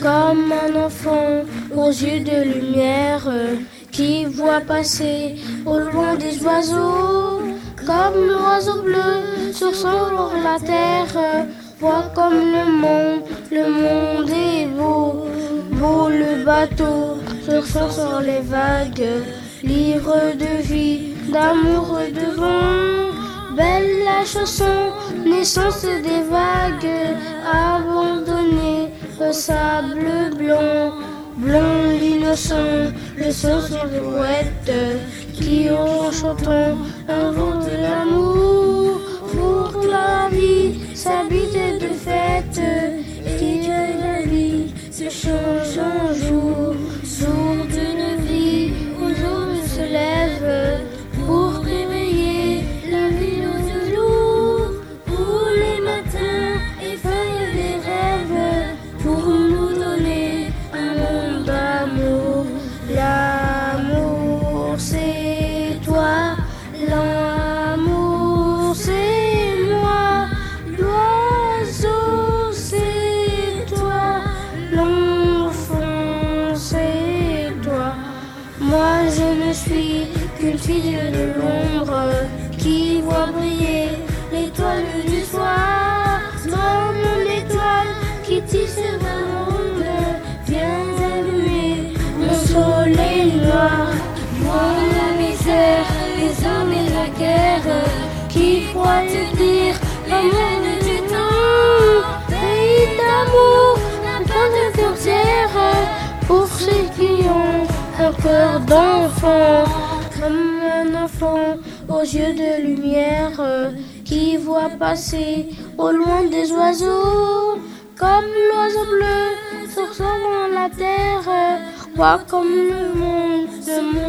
Comme un enfant aux yeux de lumière qui voit passer au loin des oiseaux, comme l'oiseau bleu sur son la terre, voit comme le monde, le monde est beau, beau le bateau sur sur les vagues, livre de vie, d'amour et de vent, la chanson, naissance des vagues, abandonnée au sable blond, blond l'innocent, le son sur les poètes qui en chantant inventent l'amour pour la vie, s'habite de fête, qui la vie se change en jour, jour d'une vie où jour se lève je ne suis qu'une fille de l'ombre qui voit briller l'étoile du soir. Dans mon étoile qui tisse ma monde, viens allumer mon soleil noir. Moi la misère, les hommes et la guerre, qui croient te dire l'amour cœur d'enfant. Comme un enfant aux yeux de lumière, qui voit passer au loin des oiseaux. Comme l'oiseau bleu sur son la terre, voit comme le monde, le monde